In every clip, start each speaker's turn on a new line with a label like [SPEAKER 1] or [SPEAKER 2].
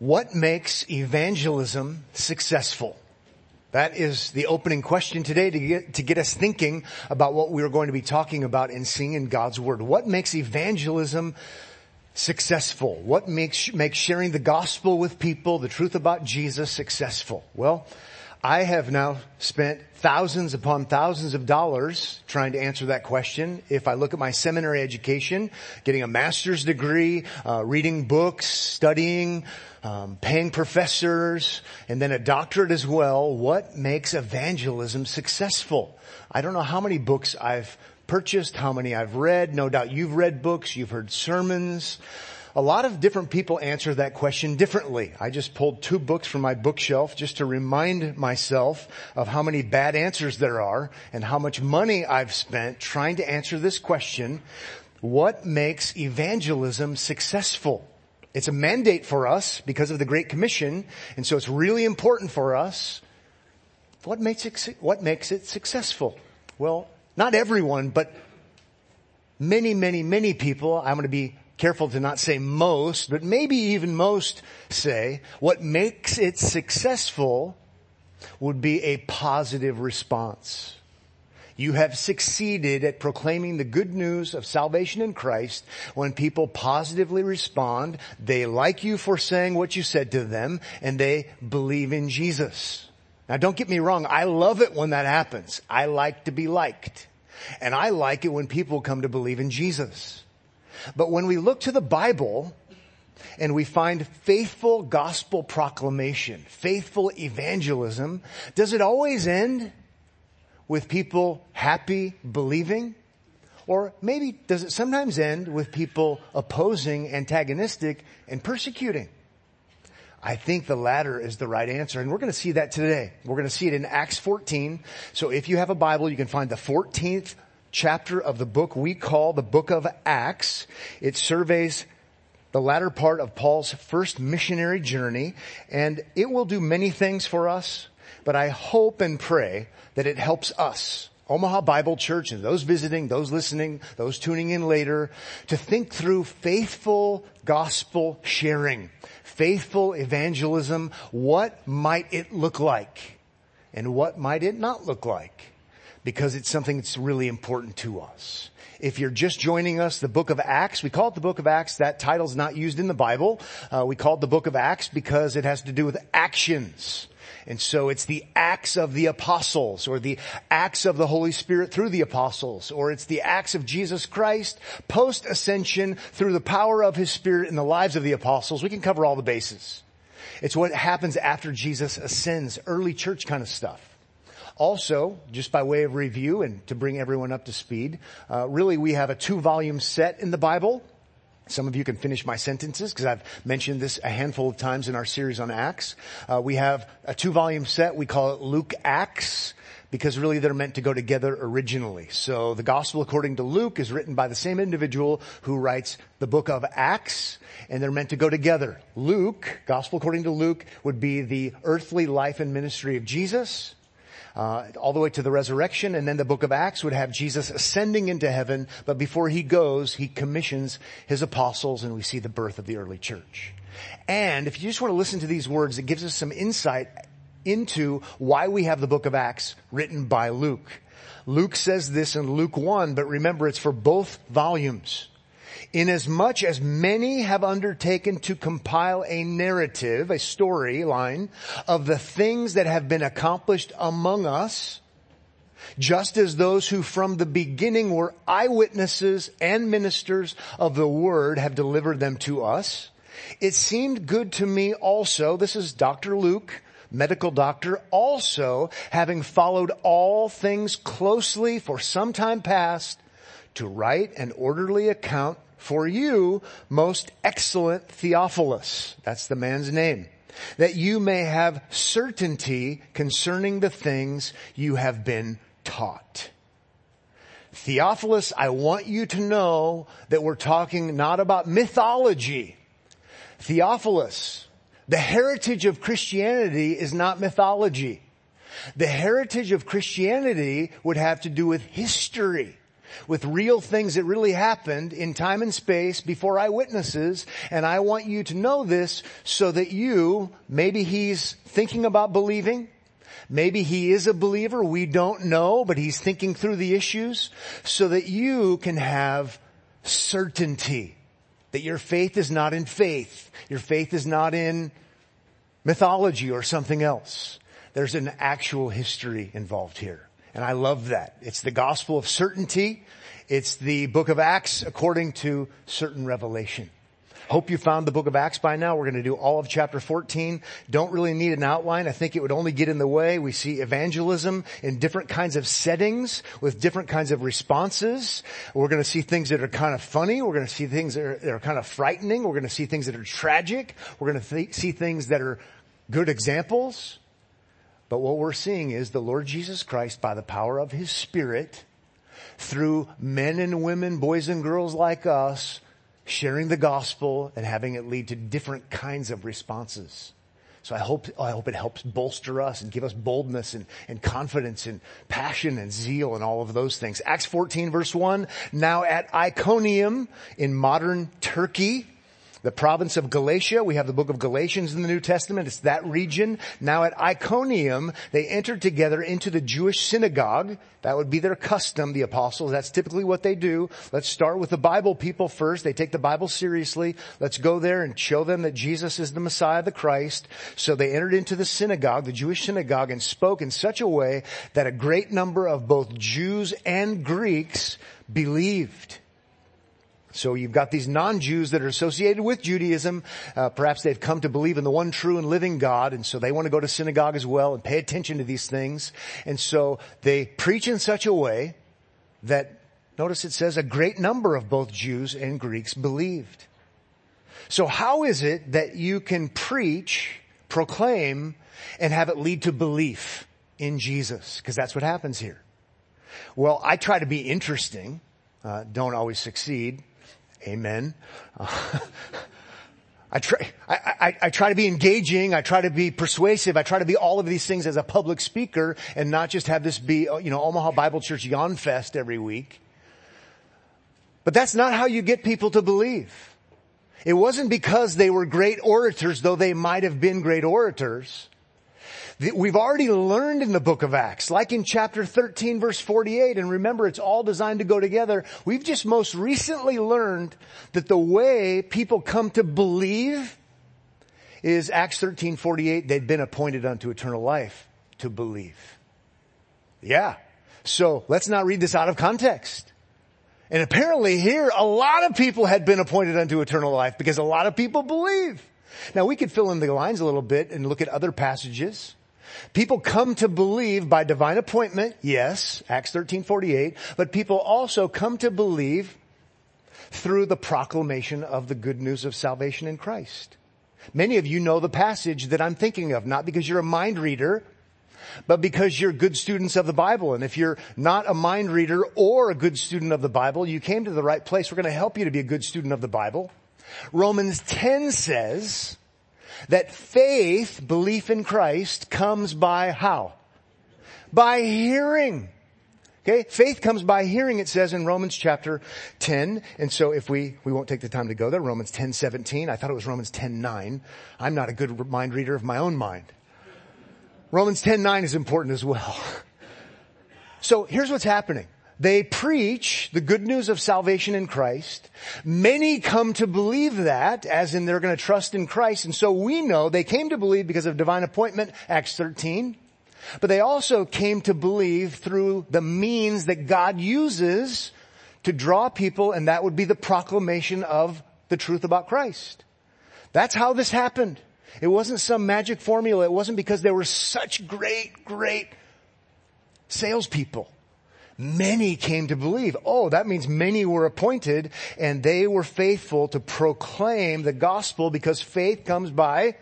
[SPEAKER 1] What makes evangelism successful? That is the opening question today to get, to get us thinking about what we are going to be talking about and seeing in God's Word. What makes evangelism successful? What makes, makes sharing the gospel with people, the truth about Jesus successful? Well, I have now spent thousands upon thousands of dollars trying to answer that question. If I look at my seminary education, getting a master's degree, uh, reading books, studying, um, paying professors, and then a doctorate as well, what makes evangelism successful? I don't know how many books I've purchased, how many I've read. No doubt you've read books, you've heard sermons. A lot of different people answer that question differently. I just pulled two books from my bookshelf just to remind myself of how many bad answers there are and how much money I've spent trying to answer this question. What makes evangelism successful? It's a mandate for us because of the Great Commission, and so it's really important for us. What makes it, what makes it successful? Well, not everyone, but many, many, many people, I'm going to be careful to not say most, but maybe even most say what makes it successful would be a positive response. You have succeeded at proclaiming the good news of salvation in Christ when people positively respond, they like you for saying what you said to them, and they believe in Jesus. Now don't get me wrong, I love it when that happens. I like to be liked. And I like it when people come to believe in Jesus. But when we look to the Bible and we find faithful gospel proclamation, faithful evangelism, does it always end with people happy believing? Or maybe does it sometimes end with people opposing, antagonistic, and persecuting? I think the latter is the right answer. And we're going to see that today. We're going to see it in Acts 14. So if you have a Bible, you can find the 14th chapter of the book we call the book of Acts. It surveys the latter part of Paul's first missionary journey and it will do many things for us, but I hope and pray that it helps us Omaha Bible Church and those visiting, those listening, those tuning in later to think through faithful gospel sharing, faithful evangelism. What might it look like? And what might it not look like? Because it's something that's really important to us. If you're just joining us, the book of Acts, we call it the book of Acts. That title's not used in the Bible. Uh, we call it the book of Acts because it has to do with actions. And so it's the acts of the apostles or the acts of the Holy Spirit through the apostles or it's the acts of Jesus Christ post ascension through the power of his spirit in the lives of the apostles. We can cover all the bases. It's what happens after Jesus ascends, early church kind of stuff. Also, just by way of review and to bring everyone up to speed, uh, really we have a two volume set in the Bible. Some of you can finish my sentences because I've mentioned this a handful of times in our series on Acts. Uh, we have a two volume set. We call it Luke Acts because really they're meant to go together originally. So the gospel according to Luke is written by the same individual who writes the book of Acts and they're meant to go together. Luke, gospel according to Luke would be the earthly life and ministry of Jesus uh, all the way to the resurrection, and then the book of Acts would have Jesus ascending into heaven, but before he goes, he commissions his apostles, and we see the birth of the early church. And if you just want to listen to these words, it gives us some insight into why we have the book of Acts written by Luke. Luke says this in Luke 1, but remember it's for both volumes inasmuch as many have undertaken to compile a narrative, a storyline of the things that have been accomplished among us, just as those who from the beginning were eyewitnesses and ministers of the word have delivered them to us. It seemed good to me also, this is Dr. Luke, medical doctor, also having followed all things closely for some time past, to write an orderly account for you, most excellent Theophilus. That's the man's name. That you may have certainty concerning the things you have been taught. Theophilus, I want you to know that we're talking not about mythology. Theophilus, the heritage of Christianity is not mythology. The heritage of Christianity would have to do with history with real things that really happened in time and space before eyewitnesses. And I want you to know this so that you, maybe he's thinking about believing. Maybe he is a believer. We don't know, but he's thinking through the issues so that you can have certainty that your faith is not in faith. Your faith is not in mythology or something else. There's an actual history involved here. And I love that. It's the gospel of certainty. It's the book of Acts according to certain revelation. Hope you found the book of Acts by now. We're going to do all of chapter 14. Don't really need an outline. I think it would only get in the way. We see evangelism in different kinds of settings with different kinds of responses. We're going to see things that are kind of funny. We're going to see things that are, that are kind of frightening. We're going to see things that are tragic. We're going to th- see things that are good examples. But what we're seeing is the Lord Jesus Christ by the power of His Spirit through men and women, boys and girls like us, sharing the gospel and having it lead to different kinds of responses. So I hope, I hope it helps bolster us and give us boldness and, and confidence and passion and zeal and all of those things. Acts 14 verse 1, now at Iconium in modern Turkey, the province of Galatia. We have the book of Galatians in the New Testament. It's that region. Now at Iconium, they entered together into the Jewish synagogue. That would be their custom, the apostles. That's typically what they do. Let's start with the Bible people first. They take the Bible seriously. Let's go there and show them that Jesus is the Messiah, the Christ. So they entered into the synagogue, the Jewish synagogue, and spoke in such a way that a great number of both Jews and Greeks believed. So you've got these non-Jews that are associated with Judaism. Uh, perhaps they've come to believe in the one true and living God, and so they want to go to synagogue as well and pay attention to these things. And so they preach in such a way that, notice it says, a great number of both Jews and Greeks believed. So how is it that you can preach, proclaim, and have it lead to belief in Jesus? Because that's what happens here. Well, I try to be interesting. Uh, don't always succeed. Amen. Uh, I try, I, I, I, try to be engaging. I try to be persuasive. I try to be all of these things as a public speaker and not just have this be, uh, you know, Omaha Bible Church Yawn Fest every week. But that's not how you get people to believe. It wasn't because they were great orators, though they might have been great orators. We've already learned in the book of Acts, like in chapter 13 verse 48, and remember it's all designed to go together. We've just most recently learned that the way people come to believe is Acts 13, 48, they'd been appointed unto eternal life to believe. Yeah. So let's not read this out of context. And apparently here, a lot of people had been appointed unto eternal life because a lot of people believe. Now we could fill in the lines a little bit and look at other passages. People come to believe by divine appointment, yes, Acts 13:48, but people also come to believe through the proclamation of the good news of salvation in Christ. Many of you know the passage that I'm thinking of, not because you're a mind reader, but because you're good students of the Bible. And if you're not a mind reader or a good student of the Bible, you came to the right place. We're going to help you to be a good student of the Bible. Romans 10 says, that faith, belief in Christ, comes by how? By hearing. Okay, faith comes by hearing, it says in Romans chapter 10. And so if we, we won't take the time to go there, Romans 10, 17. I thought it was Romans 10, 9. I'm not a good mind reader of my own mind. Romans 10, 9 is important as well. So here's what's happening. They preach the good news of salvation in Christ. Many come to believe that, as in they're going to trust in Christ. And so we know they came to believe because of divine appointment, Acts 13. But they also came to believe through the means that God uses to draw people, and that would be the proclamation of the truth about Christ. That's how this happened. It wasn't some magic formula. It wasn't because there were such great, great salespeople many came to believe. Oh, that means many were appointed and they were faithful to proclaim the gospel because faith comes by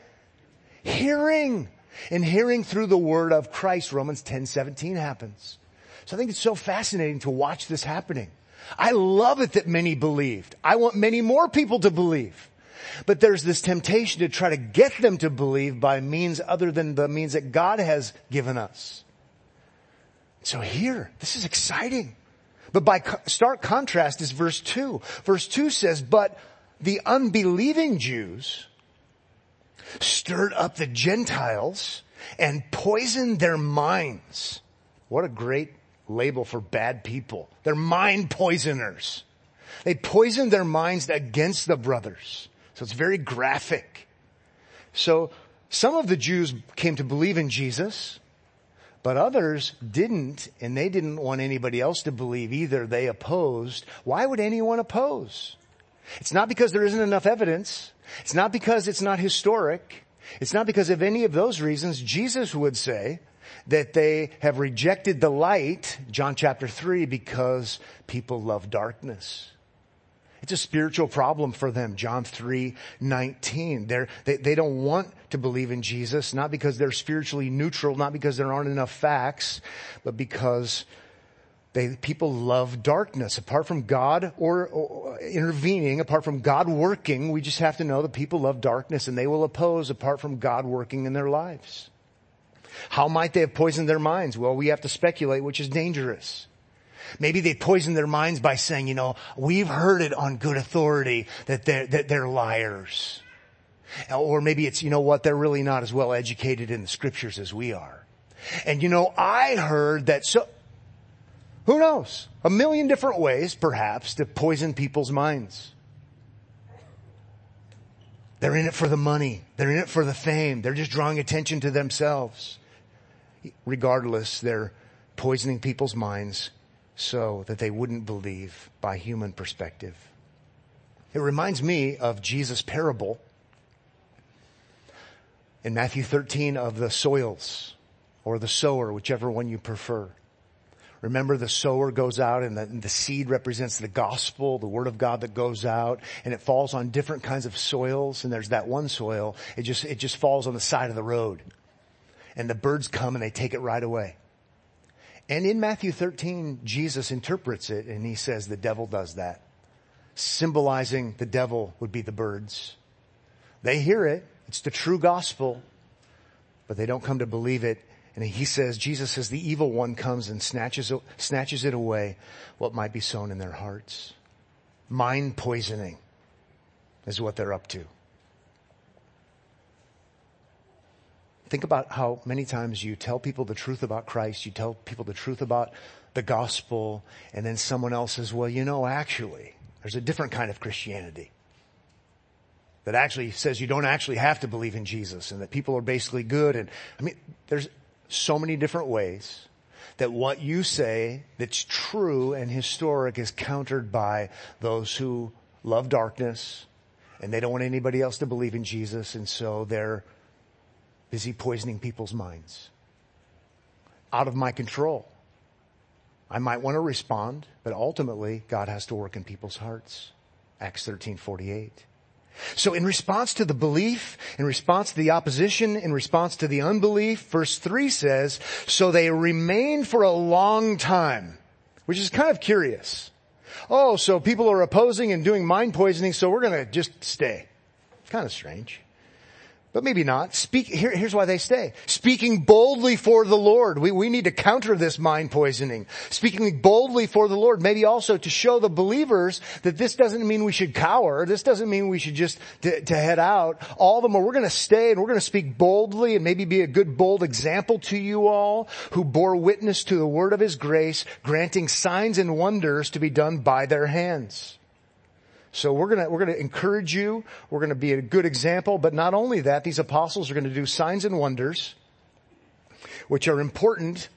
[SPEAKER 1] hearing and hearing through the word of Christ. Romans 10, 17 happens. So I think it's so fascinating to watch this happening. I love it that many believed. I want many more people to believe. But there's this temptation to try to get them to believe by means other than the means that God has given us. So here, this is exciting. But by stark contrast is verse 2. Verse 2 says, but the unbelieving Jews stirred up the Gentiles and poisoned their minds. What a great label for bad people. They're mind poisoners. They poisoned their minds against the brothers. So it's very graphic. So some of the Jews came to believe in Jesus, but others didn't, and they didn't want anybody else to believe either. They opposed. Why would anyone oppose? It's not because there isn't enough evidence. It's not because it's not historic. It's not because of any of those reasons. Jesus would say that they have rejected the light, John chapter 3, because people love darkness. It's a spiritual problem for them. John 3, 19. They're, they, they don't want to believe in Jesus, not because they're spiritually neutral, not because there aren't enough facts, but because they, people love darkness. Apart from God or, or, intervening, apart from God working, we just have to know that people love darkness and they will oppose apart from God working in their lives. How might they have poisoned their minds? Well, we have to speculate, which is dangerous. Maybe they poisoned their minds by saying, you know, we've heard it on good authority that they're, that they're liars. Or maybe it's, you know what, they're really not as well educated in the scriptures as we are. And you know, I heard that so, who knows? A million different ways, perhaps, to poison people's minds. They're in it for the money. They're in it for the fame. They're just drawing attention to themselves. Regardless, they're poisoning people's minds so that they wouldn't believe by human perspective. It reminds me of Jesus' parable in Matthew 13 of the soils or the sower, whichever one you prefer. Remember the sower goes out and the, and the, seed represents the gospel, the word of God that goes out and it falls on different kinds of soils and there's that one soil, it just, it just falls on the side of the road. And the birds come and they take it right away. And in Matthew 13, Jesus interprets it and he says the devil does that. Symbolizing the devil would be the birds. They hear it. It's the true gospel, but they don't come to believe it. And he says, Jesus says the evil one comes and snatches, snatches it away what might be sown in their hearts. Mind poisoning is what they're up to. Think about how many times you tell people the truth about Christ, you tell people the truth about the gospel, and then someone else says, well, you know, actually, there's a different kind of Christianity that actually says you don't actually have to believe in Jesus and that people are basically good. And I mean, there's so many different ways that what you say that's true and historic is countered by those who love darkness and they don't want anybody else to believe in Jesus. And so they're busy poisoning people's minds. Out of my control. I might want to respond, but ultimately God has to work in people's hearts. Acts 13:48. So in response to the belief, in response to the opposition, in response to the unbelief, verse 3 says, so they remained for a long time, which is kind of curious. Oh, so people are opposing and doing mind poisoning, so we're gonna just stay. Kind of strange but maybe not. Speak, here, here's why they stay. Speaking boldly for the Lord. We, we need to counter this mind poisoning. Speaking boldly for the Lord, maybe also to show the believers that this doesn't mean we should cower. This doesn't mean we should just to, to head out. All the more, we're going to stay and we're going to speak boldly and maybe be a good bold example to you all who bore witness to the word of his grace, granting signs and wonders to be done by their hands. So we're gonna, we're gonna encourage you. We're gonna be a good example. But not only that, these apostles are gonna do signs and wonders, which are important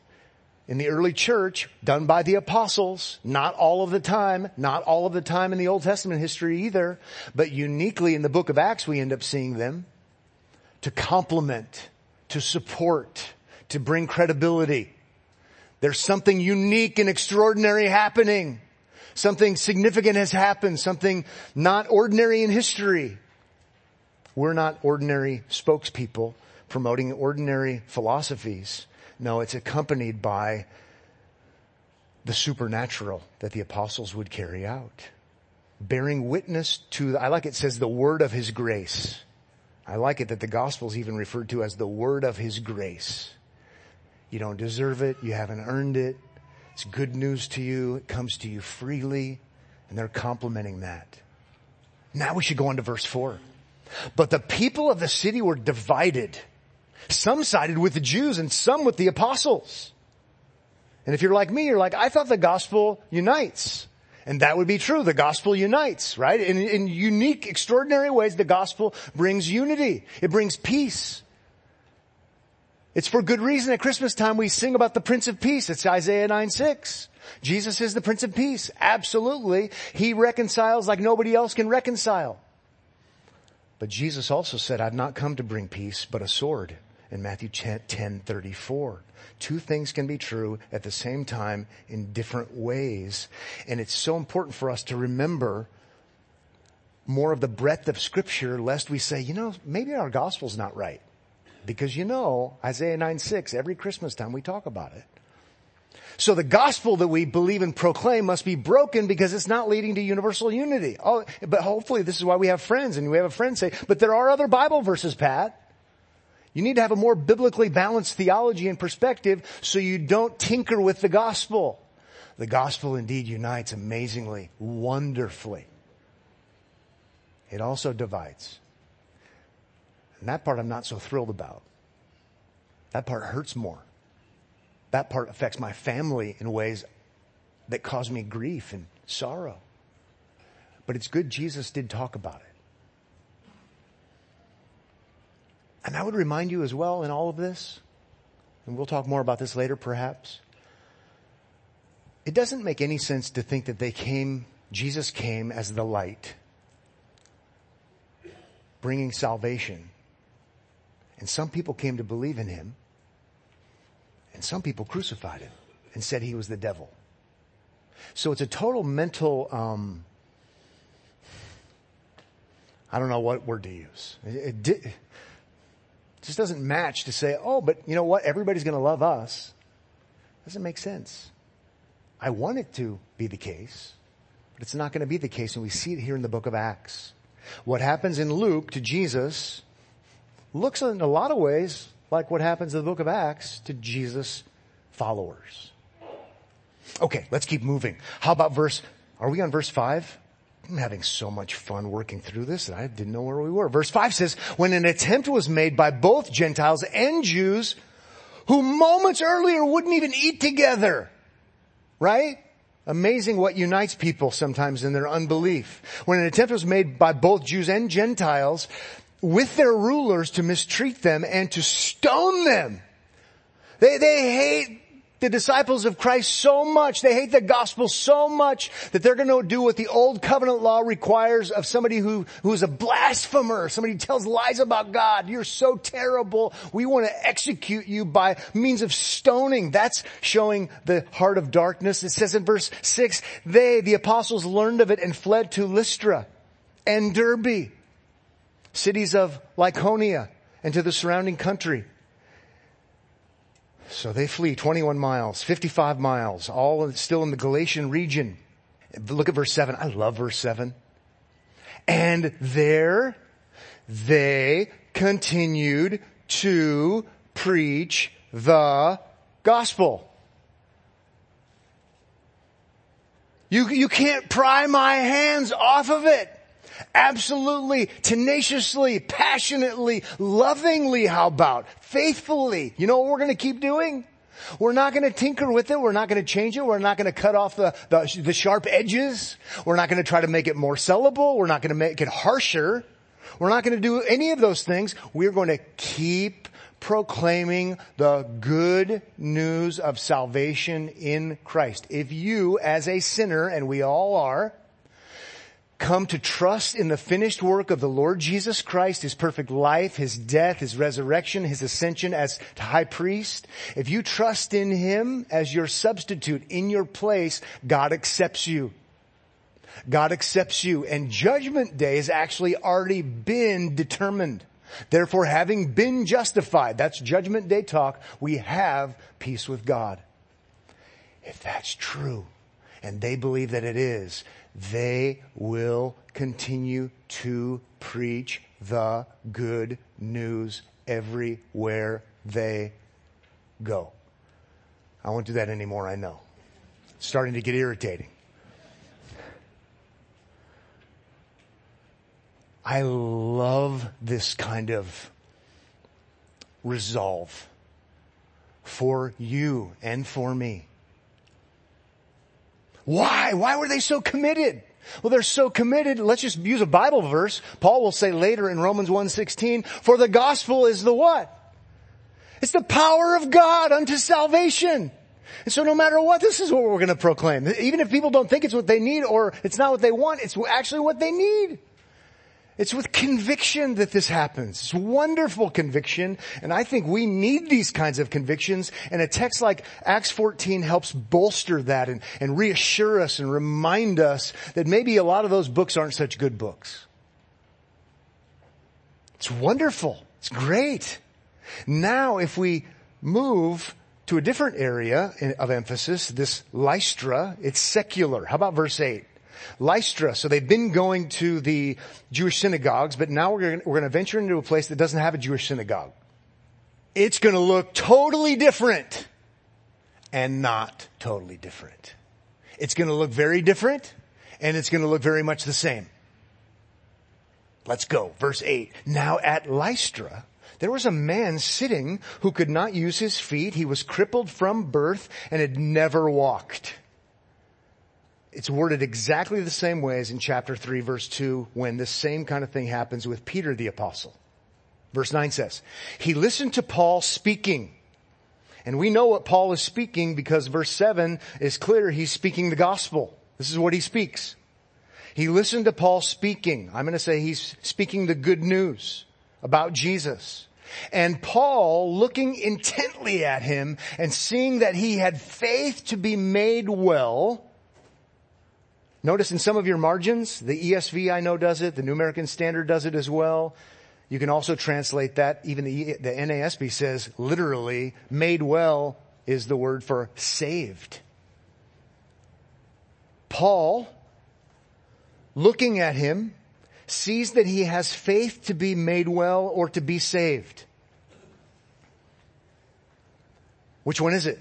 [SPEAKER 1] in the early church, done by the apostles, not all of the time, not all of the time in the Old Testament history either, but uniquely in the book of Acts we end up seeing them to complement, to support, to bring credibility. There's something unique and extraordinary happening. Something significant has happened, something not ordinary in history. We're not ordinary spokespeople promoting ordinary philosophies. No, it's accompanied by the supernatural that the apostles would carry out. Bearing witness to, I like it says the word of his grace. I like it that the gospel is even referred to as the word of his grace. You don't deserve it. You haven't earned it. It's good news to you. It comes to you freely. And they're complimenting that. Now we should go on to verse four. But the people of the city were divided. Some sided with the Jews and some with the apostles. And if you're like me, you're like, I thought the gospel unites. And that would be true. The gospel unites, right? In, in unique, extraordinary ways, the gospel brings unity. It brings peace. It's for good reason at Christmas time we sing about the Prince of Peace. It's Isaiah 9 6. Jesus is the Prince of Peace. Absolutely. He reconciles like nobody else can reconcile. But Jesus also said, I've not come to bring peace, but a sword in Matthew 10, 34. Two things can be true at the same time in different ways. And it's so important for us to remember more of the breadth of scripture lest we say, you know, maybe our gospel's not right. Because you know, Isaiah 9, 6, every Christmas time we talk about it. So the gospel that we believe and proclaim must be broken because it's not leading to universal unity. Oh, but hopefully this is why we have friends and we have a friend say, but there are other Bible verses, Pat. You need to have a more biblically balanced theology and perspective so you don't tinker with the gospel. The gospel indeed unites amazingly, wonderfully. It also divides. And that part I'm not so thrilled about. That part hurts more. That part affects my family in ways that cause me grief and sorrow. But it's good Jesus did talk about it. And I would remind you as well in all of this, and we'll talk more about this later perhaps, it doesn't make any sense to think that they came, Jesus came as the light, bringing salvation. And some people came to believe in him, and some people crucified him and said he was the devil. So it's a total mental, um, I don't know what word to use. It, it, just doesn't match to say, oh, but you know what? Everybody's going to love us. Doesn't make sense. I want it to be the case, but it's not going to be the case. And we see it here in the book of Acts. What happens in Luke to Jesus looks in a lot of ways like what happens in the book of Acts to Jesus' followers. Okay, let's keep moving. How about verse, are we on verse five? I'm having so much fun working through this that I didn't know where we were. Verse 5 says, when an attempt was made by both Gentiles and Jews who moments earlier wouldn't even eat together. Right? Amazing what unites people sometimes in their unbelief. When an attempt was made by both Jews and Gentiles with their rulers to mistreat them and to stone them. They, they hate the disciples of Christ so much, they hate the gospel so much that they're going to do what the old covenant law requires of somebody who, who is a blasphemer, somebody who tells lies about God. You're so terrible. We want to execute you by means of stoning. That's showing the heart of darkness. It says in verse six, they, the apostles learned of it and fled to Lystra and Derbe, cities of Lycaonia and to the surrounding country. So they flee 21 miles, 55 miles, all still in the Galatian region. Look at verse 7. I love verse 7. And there they continued to preach the gospel. You, you can't pry my hands off of it. Absolutely, tenaciously, passionately, lovingly, how about? Faithfully. You know what we're gonna keep doing? We're not going to tinker with it. We're not going to change it. We're not going to cut off the, the, the sharp edges. We're not going to try to make it more sellable. We're not going to make it harsher. We're not going to do any of those things. We're going to keep proclaiming the good news of salvation in Christ. If you, as a sinner, and we all are, come to trust in the finished work of the Lord Jesus Christ, His perfect life, His death, His resurrection, His ascension as high priest, if you trust in Him as your substitute in your place, God accepts you. God accepts you and judgment day has actually already been determined. Therefore, having been justified, that's judgment day talk, we have peace with God. If that's true, and they believe that it is, they will continue to preach the good news everywhere they go. I won't do that anymore, I know. It's starting to get irritating. I love this kind of resolve for you and for me. Why? Why were they so committed? Well, they're so committed. Let's just use a Bible verse. Paul will say later in Romans 1:16, "For the gospel is the what? It's the power of God unto salvation." And so no matter what, this is what we're going to proclaim. Even if people don't think it's what they need or it's not what they want, it's actually what they need. It's with conviction that this happens. It's wonderful conviction. And I think we need these kinds of convictions. And a text like Acts 14 helps bolster that and, and reassure us and remind us that maybe a lot of those books aren't such good books. It's wonderful. It's great. Now if we move to a different area of emphasis, this Lystra, it's secular. How about verse 8? Lystra. So they've been going to the Jewish synagogues, but now we're going, we're to venture into a place that doesn't have a Jewish synagogue. It's going to look totally different and not totally different. It's going to look very different and it's going to look very much the same. Let's go. Verse 8. Now at Lystra, there was a man sitting who could not use his feet. He was crippled from birth and had never walked it's worded exactly the same way as in chapter 3 verse 2 when the same kind of thing happens with Peter the apostle. Verse 9 says, he listened to Paul speaking. And we know what Paul is speaking because verse 7 is clear he's speaking the gospel. This is what he speaks. He listened to Paul speaking. I'm going to say he's speaking the good news about Jesus. And Paul looking intently at him and seeing that he had faith to be made well, Notice in some of your margins, the ESV I know does it, the New American Standard does it as well. You can also translate that, even the, the NASB says literally, made well is the word for saved. Paul, looking at him, sees that he has faith to be made well or to be saved. Which one is it?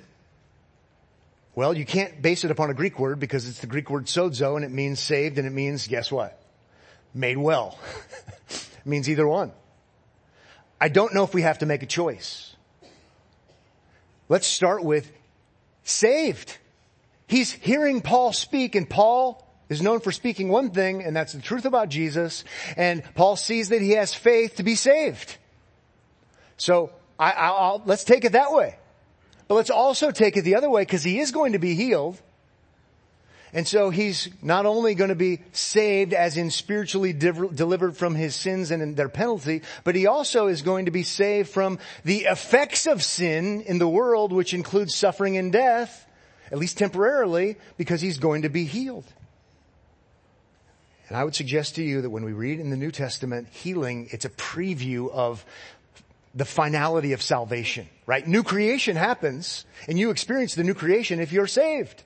[SPEAKER 1] Well, you can't base it upon a Greek word because it's the Greek word sozo and it means saved and it means, guess what? Made well. it means either one. I don't know if we have to make a choice. Let's start with saved. He's hearing Paul speak and Paul is known for speaking one thing and that's the truth about Jesus and Paul sees that he has faith to be saved. So I, I'll, let's take it that way. But let's also take it the other way because he is going to be healed. And so he's not only going to be saved as in spiritually div- delivered from his sins and their penalty, but he also is going to be saved from the effects of sin in the world, which includes suffering and death, at least temporarily, because he's going to be healed. And I would suggest to you that when we read in the New Testament healing, it's a preview of the finality of salvation, right? New creation happens and you experience the new creation if you're saved,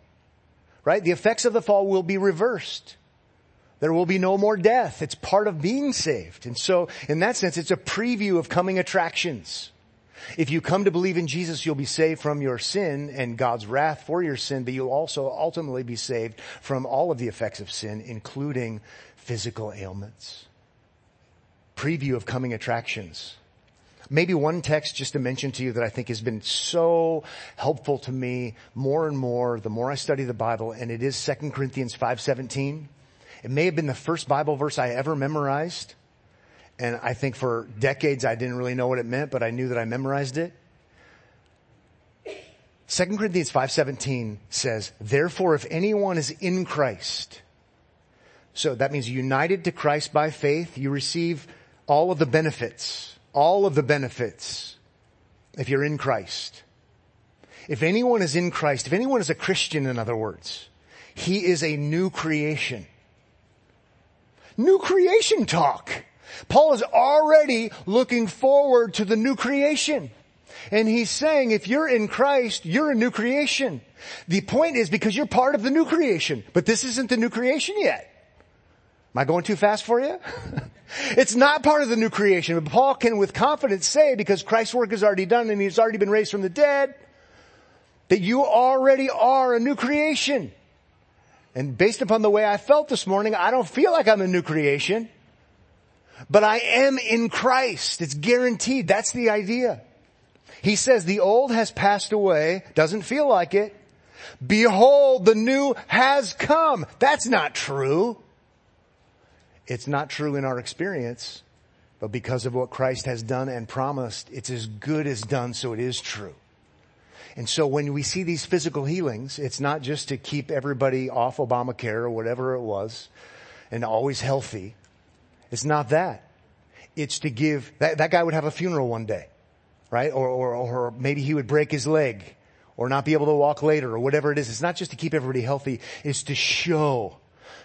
[SPEAKER 1] right? The effects of the fall will be reversed. There will be no more death. It's part of being saved. And so in that sense, it's a preview of coming attractions. If you come to believe in Jesus, you'll be saved from your sin and God's wrath for your sin, but you'll also ultimately be saved from all of the effects of sin, including physical ailments. Preview of coming attractions. Maybe one text just to mention to you that I think has been so helpful to me more and more the more I study the Bible and it is 2 Corinthians 5:17. It may have been the first Bible verse I ever memorized. And I think for decades I didn't really know what it meant, but I knew that I memorized it. 2 Corinthians 5:17 says, "Therefore if anyone is in Christ, so that means united to Christ by faith, you receive all of the benefits all of the benefits if you're in Christ. If anyone is in Christ, if anyone is a Christian, in other words, he is a new creation. New creation talk. Paul is already looking forward to the new creation. And he's saying if you're in Christ, you're a new creation. The point is because you're part of the new creation, but this isn't the new creation yet. Am I going too fast for you? it's not part of the new creation, but Paul can with confidence say because Christ's work is already done and he's already been raised from the dead, that you already are a new creation. And based upon the way I felt this morning, I don't feel like I'm a new creation, but I am in Christ. It's guaranteed. That's the idea. He says the old has passed away, doesn't feel like it. Behold, the new has come. That's not true. It's not true in our experience, but because of what Christ has done and promised, it's as good as done, so it is true. And so when we see these physical healings, it's not just to keep everybody off Obamacare or whatever it was and always healthy. It's not that. It's to give, that, that guy would have a funeral one day, right? Or, or, or maybe he would break his leg or not be able to walk later or whatever it is. It's not just to keep everybody healthy. It's to show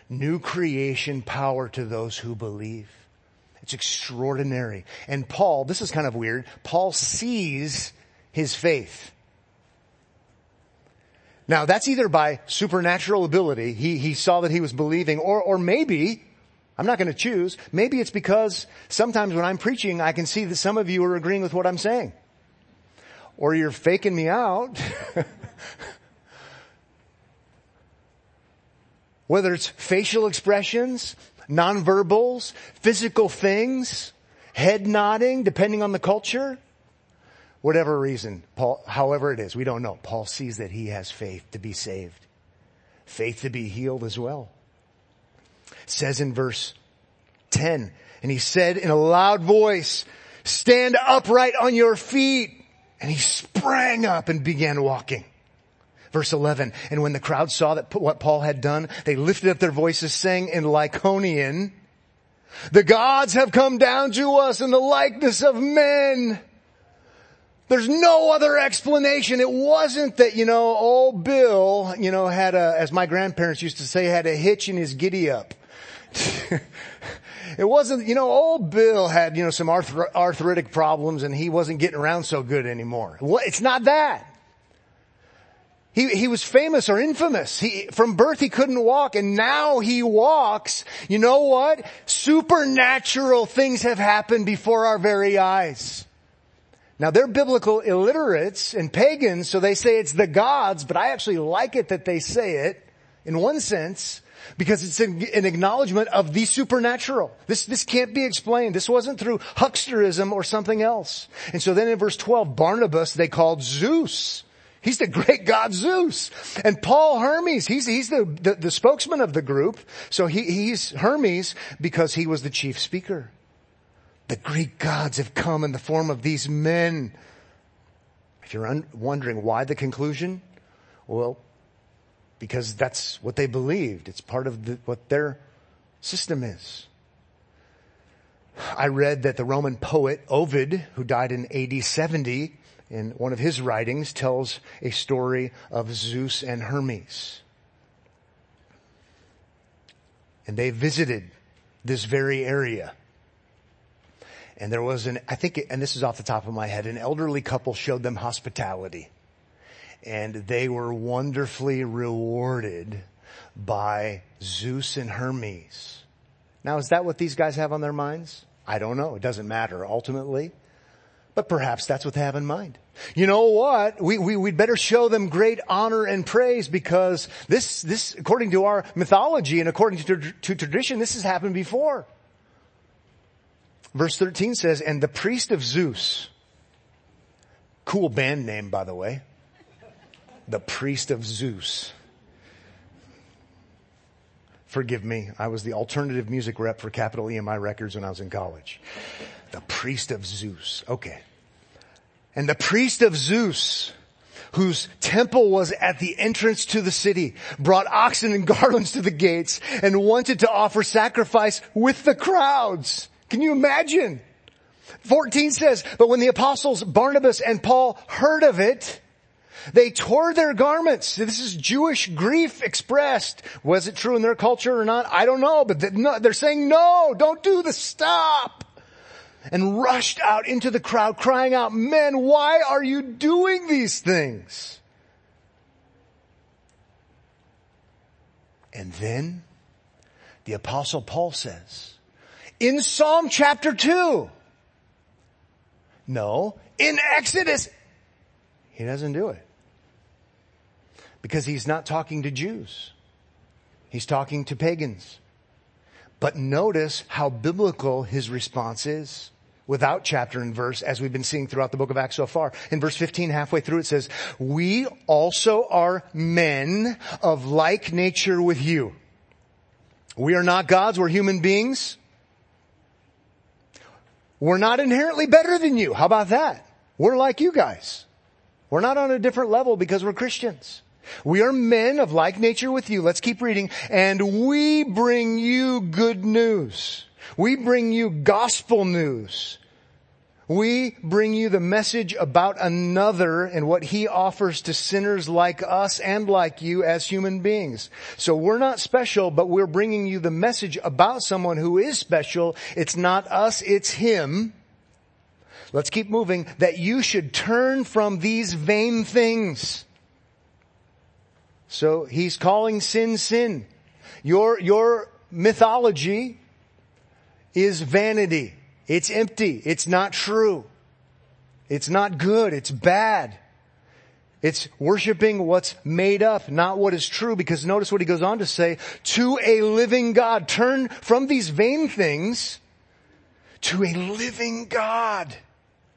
[SPEAKER 1] new creation power to those who believe. It's extraordinary. And Paul, this is kind of weird. Paul sees his faith. Now that's either by supernatural ability, he, he saw that he was believing, or, or maybe, I'm not going to choose, maybe it's because sometimes when I'm preaching, I can see that some of you are agreeing with what I'm saying. Or you're faking me out. Whether it's facial expressions, nonverbals, physical things, head nodding, depending on the culture. Whatever reason, Paul, however it is, we don't know. Paul sees that he has faith to be saved. Faith to be healed as well. Says in verse 10, and he said in a loud voice, stand upright on your feet. And he sprang up and began walking. Verse 11, and when the crowd saw that what Paul had done, they lifted up their voices saying in Lycaonian, the gods have come down to us in the likeness of men. There's no other explanation. It wasn't that, you know, old Bill, you know, had a, as my grandparents used to say, had a hitch in his giddy up. it wasn't, you know, old Bill had, you know, some arthro- arthritic problems and he wasn't getting around so good anymore. It's not that. He, he was famous or infamous. He, from birth he couldn't walk and now he walks. You know what? Supernatural things have happened before our very eyes. Now they're biblical illiterates and pagans, so they say it's the gods, but I actually like it that they say it in one sense because it's an, acknowledgement of the supernatural. This, this can't be explained. This wasn't through hucksterism or something else. And so then in verse 12, Barnabas they called Zeus. He's the great god Zeus. And Paul Hermes, he's, he's the, the, the spokesman of the group. So he, he's Hermes because he was the chief speaker. The Greek gods have come in the form of these men. If you're un- wondering why the conclusion, well, because that's what they believed. It's part of the, what their system is. I read that the Roman poet Ovid, who died in AD 70, in one of his writings tells a story of Zeus and Hermes. And they visited this very area. And there was an, I think, and this is off the top of my head, an elderly couple showed them hospitality. And they were wonderfully rewarded by Zeus and Hermes. Now, is that what these guys have on their minds? I don't know. It doesn't matter ultimately. But perhaps that's what they have in mind. You know what? We, we, we'd better show them great honor and praise because this, this, according to our mythology and according to, to tradition, this has happened before. Verse 13 says, and the priest of Zeus, cool band name by the way, the priest of Zeus. Forgive me, I was the alternative music rep for Capitol EMI Records when I was in college. The priest of Zeus. Okay. And the priest of Zeus, whose temple was at the entrance to the city, brought oxen and garlands to the gates and wanted to offer sacrifice with the crowds. Can you imagine? 14 says, but when the apostles Barnabas and Paul heard of it, they tore their garments. This is Jewish grief expressed. Was it true in their culture or not? I don't know, but they're saying, no, don't do the stop. And rushed out into the crowd crying out, men, why are you doing these things? And then the apostle Paul says, in Psalm chapter 2. No, in Exodus. He doesn't do it. because he's not talking to Jews. He's talking to pagans. But notice how biblical his response is without chapter and verse as we've been seeing throughout the book of Acts so far. In verse 15, halfway through it says, we also are men of like nature with you. We are not gods, we're human beings. We're not inherently better than you. How about that? We're like you guys. We're not on a different level because we're Christians. We are men of like nature with you. Let's keep reading. And we bring you good news. We bring you gospel news. We bring you the message about another and what he offers to sinners like us and like you as human beings. So we're not special, but we're bringing you the message about someone who is special. It's not us, it's him. Let's keep moving. That you should turn from these vain things. So he's calling sin sin. Your, your mythology is vanity. It's empty. It's not true. It's not good. It's bad. It's worshiping what's made up, not what is true, because notice what he goes on to say, to a living God. Turn from these vain things to a living God.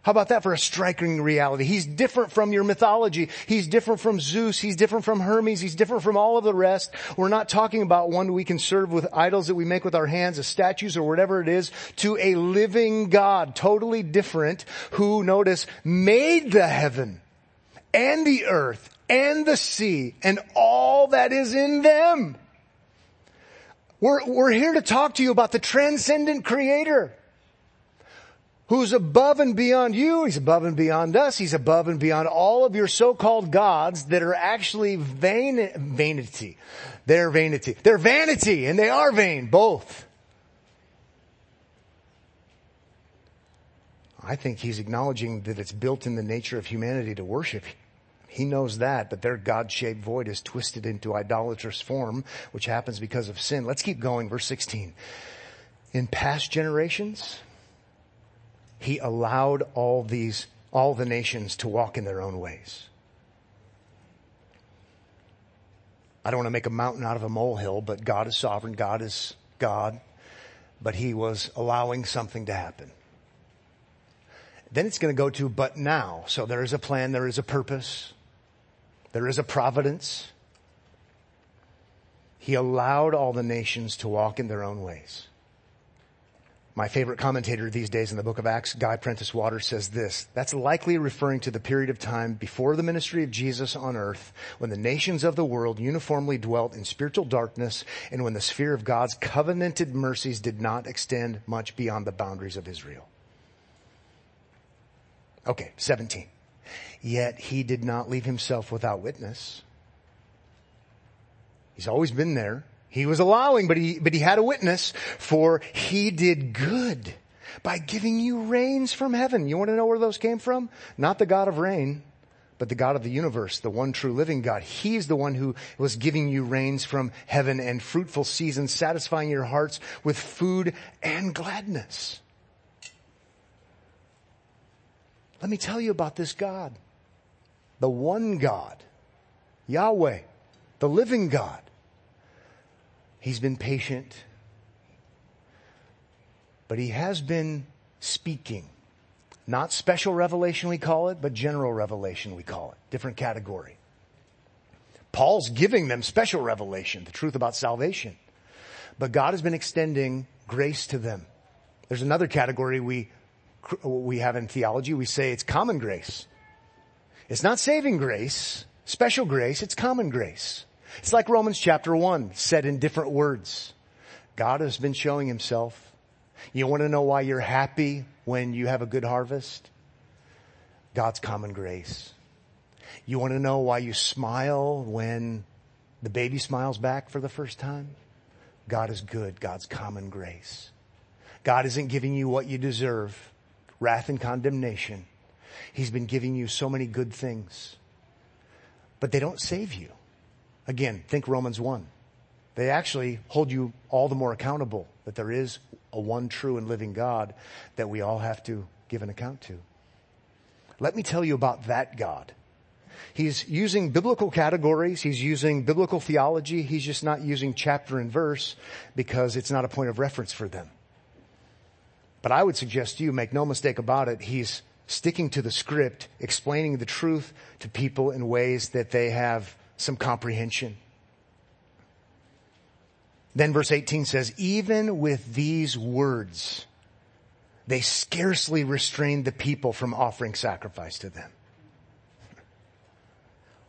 [SPEAKER 1] How about that for a striking reality? He's different from your mythology. He's different from Zeus. He's different from Hermes. He's different from all of the rest. We're not talking about one we can serve with idols that we make with our hands, as statues or whatever it is, to a living God, totally different, who, notice, made the heaven and the earth and the sea and all that is in them. We're, we're here to talk to you about the transcendent creator who's above and beyond you. He's above and beyond us. He's above and beyond all of your so-called gods that are actually vain, vanity. They're vanity. They're vanity and they are vain, both. I think he's acknowledging that it's built in the nature of humanity to worship. He knows that, but their God-shaped void is twisted into idolatrous form, which happens because of sin. Let's keep going. Verse 16. In past generations, he allowed all these, all the nations to walk in their own ways. I don't want to make a mountain out of a molehill, but God is sovereign. God is God. But he was allowing something to happen. Then it's going to go to but now. So there is a plan. There is a purpose. There is a providence. He allowed all the nations to walk in their own ways. My favorite commentator these days in the book of Acts, Guy Prentiss Waters says this, that's likely referring to the period of time before the ministry of Jesus on earth, when the nations of the world uniformly dwelt in spiritual darkness and when the sphere of God's covenanted mercies did not extend much beyond the boundaries of Israel. Okay, 17. Yet he did not leave himself without witness. He's always been there. He was allowing, but he, but he had a witness for he did good by giving you rains from heaven. You want to know where those came from? Not the God of rain, but the God of the universe, the one true living God. He's the one who was giving you rains from heaven and fruitful seasons, satisfying your hearts with food and gladness. Let me tell you about this God. The one God. Yahweh. The living God. He's been patient. But he has been speaking. Not special revelation we call it, but general revelation we call it. Different category. Paul's giving them special revelation, the truth about salvation. But God has been extending grace to them. There's another category we, we have in theology. We say it's common grace. It's not saving grace, special grace, it's common grace. It's like Romans chapter 1 said in different words. God has been showing himself. You want to know why you're happy when you have a good harvest? God's common grace. You want to know why you smile when the baby smiles back for the first time? God is good. God's common grace. God isn't giving you what you deserve, wrath and condemnation. He's been giving you so many good things, but they don't save you. Again, think Romans 1. They actually hold you all the more accountable that there is a one true and living God that we all have to give an account to. Let me tell you about that God. He's using biblical categories. He's using biblical theology. He's just not using chapter and verse because it's not a point of reference for them. But I would suggest to you, make no mistake about it, he's sticking to the script, explaining the truth to people in ways that they have some comprehension. Then verse 18 says, even with these words, they scarcely restrained the people from offering sacrifice to them.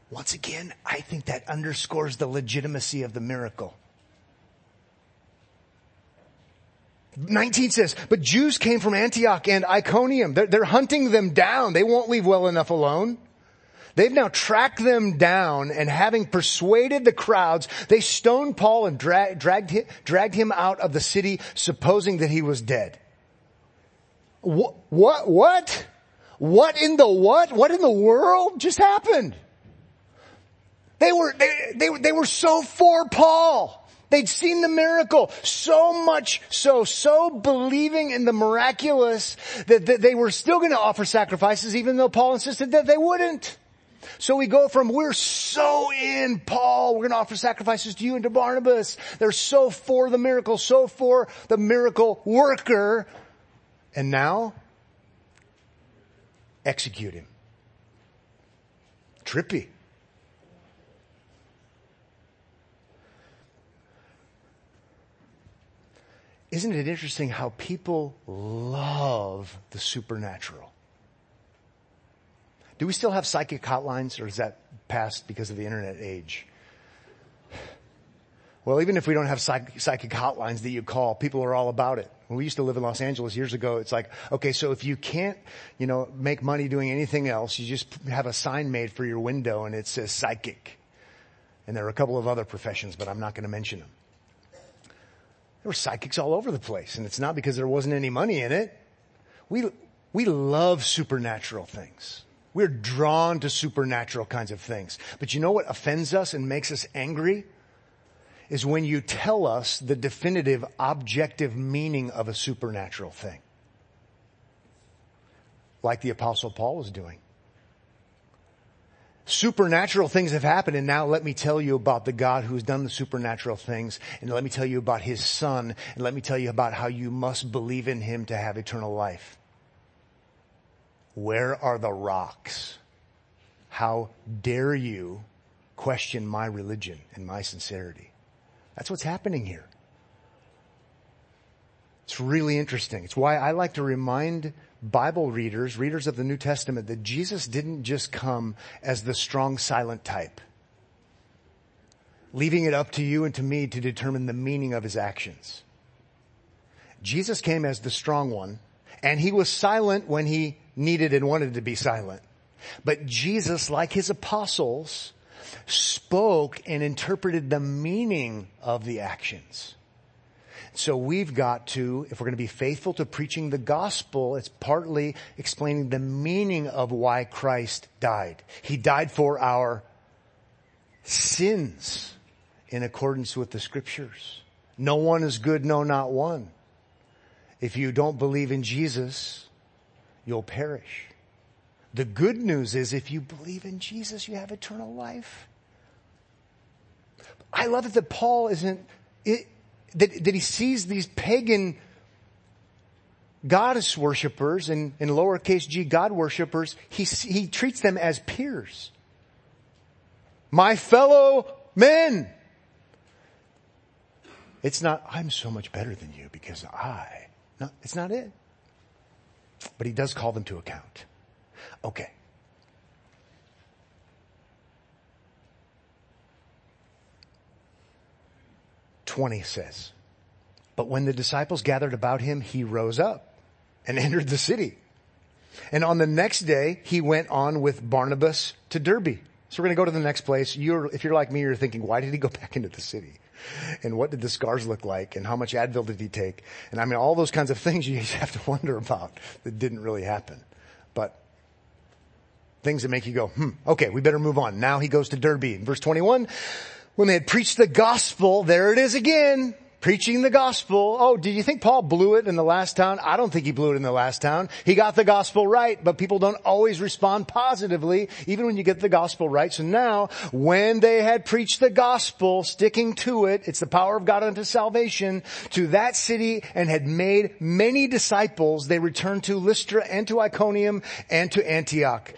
[SPEAKER 1] Once again, I think that underscores the legitimacy of the miracle. 19 says, but Jews came from Antioch and Iconium. They're, they're, hunting them down. They won't leave well enough alone. They've now tracked them down and having persuaded the crowds, they stoned Paul and dra- dragged, him, dragged him out of the city supposing that he was dead. What, what, what? What in the what? What in the world just happened? They were, they, they, they were so for Paul. They'd seen the miracle so much so, so believing in the miraculous that, that they were still going to offer sacrifices even though Paul insisted that they wouldn't. So we go from we're so in Paul, we're going to offer sacrifices to you and to Barnabas. They're so for the miracle, so for the miracle worker. And now, execute him. Trippy. Isn't it interesting how people love the supernatural? Do we still have psychic hotlines or is that passed because of the internet age? Well, even if we don't have psych- psychic hotlines that you call, people are all about it. When we used to live in Los Angeles years ago, it's like, okay, so if you can't, you know, make money doing anything else, you just have a sign made for your window and it says psychic. And there are a couple of other professions, but I'm not going to mention them. There were psychics all over the place, and it's not because there wasn't any money in it. We, we love supernatural things. We're drawn to supernatural kinds of things. But you know what offends us and makes us angry? Is when you tell us the definitive objective meaning of a supernatural thing. Like the apostle Paul was doing supernatural things have happened and now let me tell you about the God who's done the supernatural things and let me tell you about his son and let me tell you about how you must believe in him to have eternal life. Where are the rocks? How dare you question my religion and my sincerity? That's what's happening here. It's really interesting. It's why I like to remind Bible readers, readers of the New Testament, that Jesus didn't just come as the strong silent type, leaving it up to you and to me to determine the meaning of his actions. Jesus came as the strong one, and he was silent when he needed and wanted to be silent. But Jesus, like his apostles, spoke and interpreted the meaning of the actions. So we've got to, if we're going to be faithful to preaching the gospel, it's partly explaining the meaning of why Christ died. He died for our sins in accordance with the scriptures. No one is good, no, not one. If you don't believe in Jesus, you'll perish. The good news is if you believe in Jesus, you have eternal life. I love it that Paul isn't, it, that, that he sees these pagan goddess worshippers and in lowercase g God worshippers, he, he treats them as peers. My fellow men. It's not, I'm so much better than you because I, no, it's not it. But he does call them to account. Okay. 20 says, But when the disciples gathered about him, he rose up and entered the city. And on the next day, he went on with Barnabas to Derbe. So we're going to go to the next place. You're, if you're like me, you're thinking, why did he go back into the city? And what did the scars look like? And how much Advil did he take? And I mean, all those kinds of things you have to wonder about that didn't really happen. But things that make you go, hmm, okay, we better move on. Now he goes to Derbe. Verse 21, when they had preached the gospel, there it is again. Preaching the gospel. Oh, did you think Paul blew it in the last town? I don't think he blew it in the last town. He got the gospel right, but people don't always respond positively, even when you get the gospel right. So now, when they had preached the gospel, sticking to it, it's the power of God unto salvation, to that city and had made many disciples, they returned to Lystra and to Iconium and to Antioch.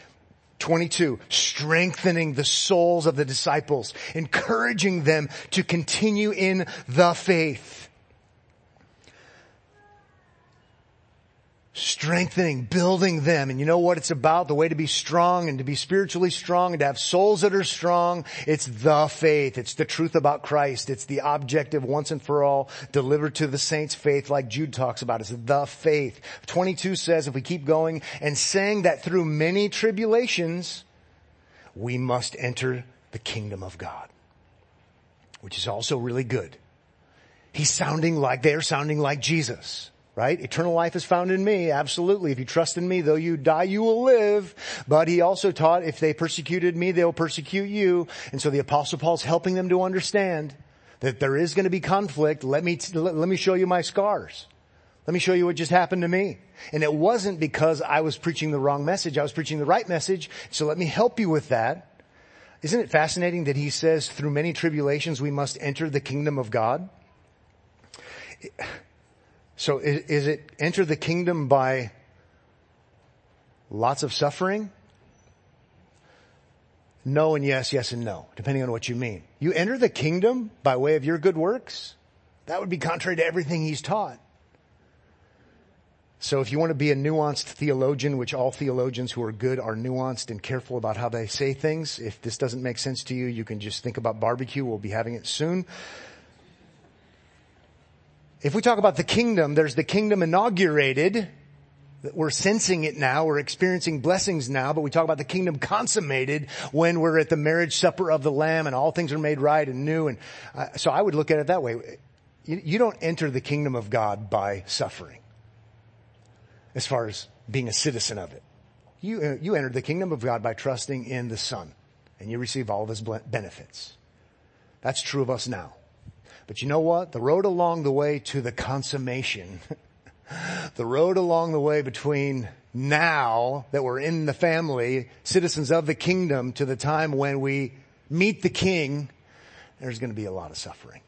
[SPEAKER 1] 22, strengthening the souls of the disciples, encouraging them to continue in the faith. Strengthening, building them. And you know what it's about? The way to be strong and to be spiritually strong and to have souls that are strong. It's the faith. It's the truth about Christ. It's the objective once and for all delivered to the saints faith like Jude talks about. It's the faith. 22 says if we keep going and saying that through many tribulations, we must enter the kingdom of God, which is also really good. He's sounding like, they're sounding like Jesus right? Eternal life is found in me. Absolutely. If you trust in me, though you die, you will live. But he also taught if they persecuted me, they'll persecute you. And so the apostle Paul's helping them to understand that there is going to be conflict. Let me, let, let me show you my scars. Let me show you what just happened to me. And it wasn't because I was preaching the wrong message. I was preaching the right message. So let me help you with that. Isn't it fascinating that he says through many tribulations we must enter the kingdom of God? So is, is it enter the kingdom by lots of suffering? No and yes, yes and no, depending on what you mean. You enter the kingdom by way of your good works? That would be contrary to everything he's taught. So if you want to be a nuanced theologian, which all theologians who are good are nuanced and careful about how they say things, if this doesn't make sense to you, you can just think about barbecue. We'll be having it soon. If we talk about the kingdom, there's the kingdom inaugurated. That we're sensing it now. We're experiencing blessings now, but we talk about the kingdom consummated when we're at the marriage supper of the lamb and all things are made right and new. And uh, so I would look at it that way. You, you don't enter the kingdom of God by suffering as far as being a citizen of it. You, uh, you enter the kingdom of God by trusting in the son and you receive all of his benefits. That's true of us now. But you know what? The road along the way to the consummation, the road along the way between now that we're in the family, citizens of the kingdom, to the time when we meet the king, there's going to be a lot of suffering.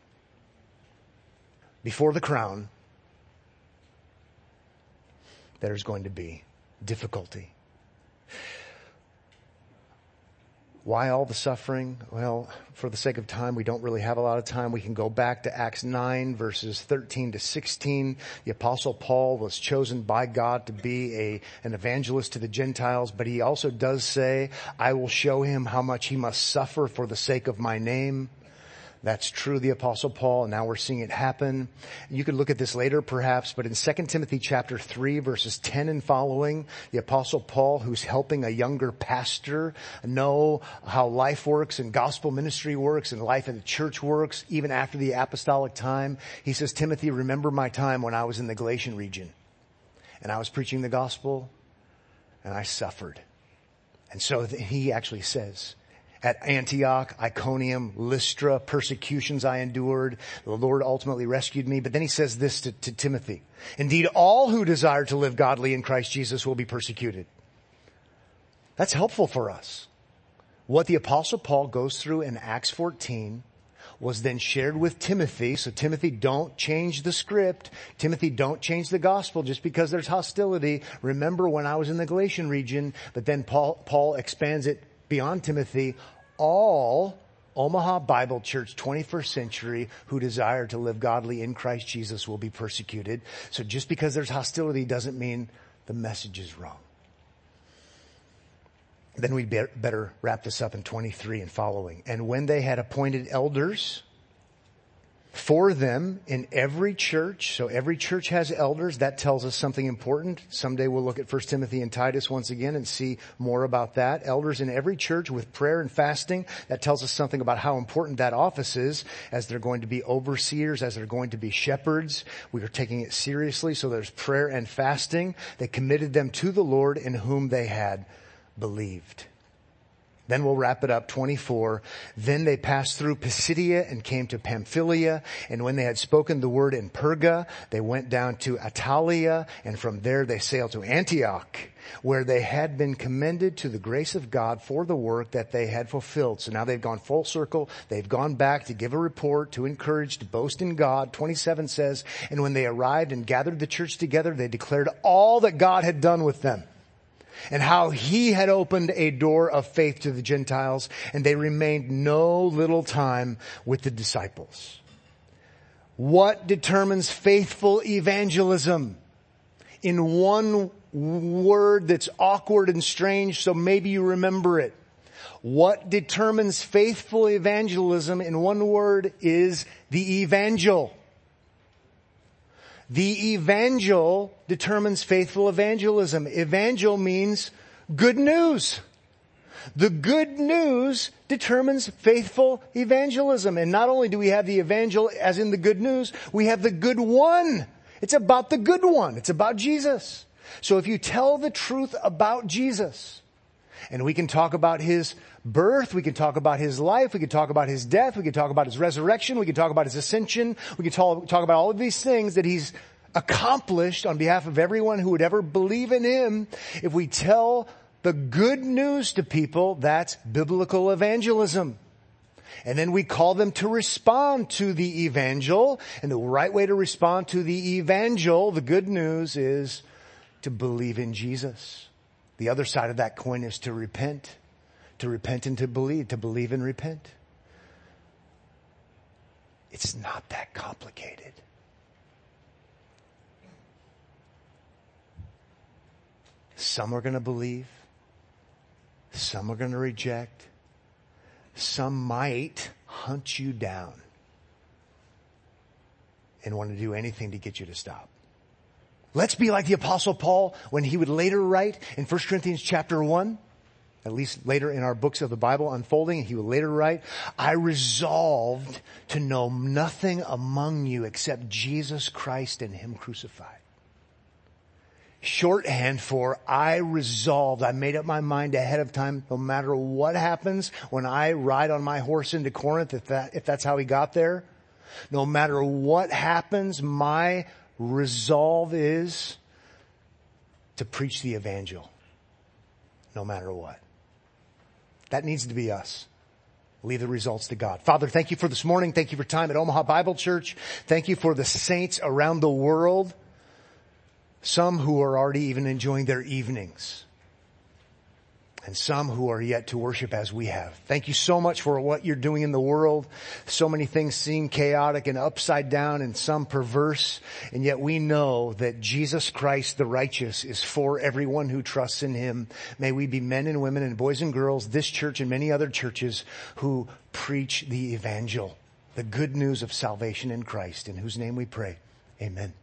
[SPEAKER 1] Before the crown, there's going to be difficulty. Why all the suffering? Well, for the sake of time, we don't really have a lot of time. We can go back to Acts 9 verses 13 to 16. The apostle Paul was chosen by God to be a, an evangelist to the Gentiles, but he also does say, I will show him how much he must suffer for the sake of my name. That's true, the apostle Paul, and now we're seeing it happen. You could look at this later perhaps, but in 2 Timothy chapter 3 verses 10 and following, the apostle Paul, who's helping a younger pastor know how life works and gospel ministry works and life in the church works, even after the apostolic time, he says, Timothy, remember my time when I was in the Galatian region and I was preaching the gospel and I suffered. And so he actually says, at Antioch, Iconium, Lystra, persecutions I endured. The Lord ultimately rescued me. But then he says this to, to, Timothy. Indeed, all who desire to live godly in Christ Jesus will be persecuted. That's helpful for us. What the apostle Paul goes through in Acts 14 was then shared with Timothy. So Timothy, don't change the script. Timothy, don't change the gospel just because there's hostility. Remember when I was in the Galatian region, but then Paul, Paul expands it beyond Timothy, all Omaha Bible Church 21st century who desire to live godly in Christ Jesus will be persecuted. So just because there's hostility doesn't mean the message is wrong. Then we'd better wrap this up in 23 and following. And when they had appointed elders, for them in every church. So every church has elders. That tells us something important. Someday we'll look at 1 Timothy and Titus once again and see more about that. Elders in every church with prayer and fasting. That tells us something about how important that office is as they're going to be overseers, as they're going to be shepherds. We are taking it seriously. So there's prayer and fasting. They committed them to the Lord in whom they had believed. Then we'll wrap it up, 24. Then they passed through Pisidia and came to Pamphylia. And when they had spoken the word in Perga, they went down to Attalia. And from there they sailed to Antioch, where they had been commended to the grace of God for the work that they had fulfilled. So now they've gone full circle. They've gone back to give a report, to encourage, to boast in God. 27 says, and when they arrived and gathered the church together, they declared all that God had done with them and how he had opened a door of faith to the Gentiles and they remained no little time with the disciples. What determines faithful evangelism? In one word that's awkward and strange, so maybe you remember it. What determines faithful evangelism in one word is the evangel. The evangel determines faithful evangelism. Evangel means good news. The good news determines faithful evangelism. And not only do we have the evangel as in the good news, we have the good one. It's about the good one. It's about Jesus. So if you tell the truth about Jesus, and we can talk about his birth, we can talk about his life, we can talk about his death, we can talk about his resurrection, we can talk about his ascension, we can talk, talk about all of these things that he's accomplished on behalf of everyone who would ever believe in him. If we tell the good news to people, that's biblical evangelism. And then we call them to respond to the evangel. And the right way to respond to the evangel, the good news is to believe in Jesus. The other side of that coin is to repent to repent and to believe, to believe and repent. It's not that complicated. Some are going to believe. Some are going to reject. Some might hunt you down and want to do anything to get you to stop. Let's be like the apostle Paul when he would later write in 1 Corinthians chapter 1 at least later in our books of the Bible unfolding, he would later write, I resolved to know nothing among you except Jesus Christ and Him crucified. Shorthand for, I resolved, I made up my mind ahead of time, no matter what happens when I ride on my horse into Corinth, if that, if that's how he got there, no matter what happens, my resolve is to preach the evangel, no matter what. That needs to be us. Leave the results to God. Father, thank you for this morning. Thank you for time at Omaha Bible Church. Thank you for the saints around the world. Some who are already even enjoying their evenings and some who are yet to worship as we have. Thank you so much for what you're doing in the world. So many things seem chaotic and upside down and some perverse, and yet we know that Jesus Christ the righteous is for everyone who trusts in him. May we be men and women and boys and girls, this church and many other churches who preach the evangel, the good news of salvation in Christ, in whose name we pray. Amen.